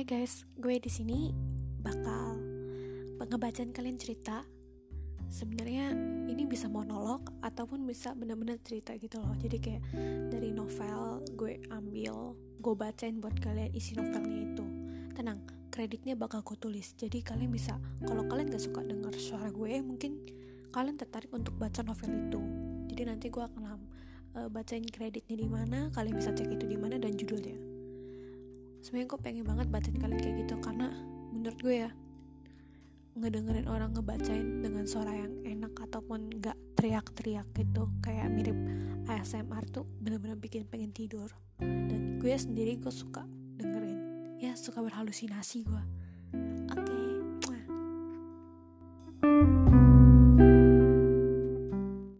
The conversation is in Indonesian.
Hai guys, gue di sini bakal ngebacain kalian cerita. Sebenarnya ini bisa monolog ataupun bisa bener-bener cerita gitu loh. Jadi kayak dari novel gue ambil, gue bacain buat kalian isi novelnya itu. Tenang, kreditnya bakal gue tulis. Jadi kalian bisa, kalau kalian gak suka denger suara gue, mungkin kalian tertarik untuk baca novel itu. Jadi nanti gue akan uh, bacain kreditnya di mana, kalian bisa cek itu di mana dan judulnya. Sebenarnya gue pengen banget bacain kalian kayak gitu karena menurut gue ya ngedengerin orang ngebacain dengan suara yang enak ataupun gak teriak-teriak gitu kayak mirip ASMR tuh bener-bener bikin pengen tidur. Dan gue sendiri gue suka dengerin ya suka berhalusinasi gue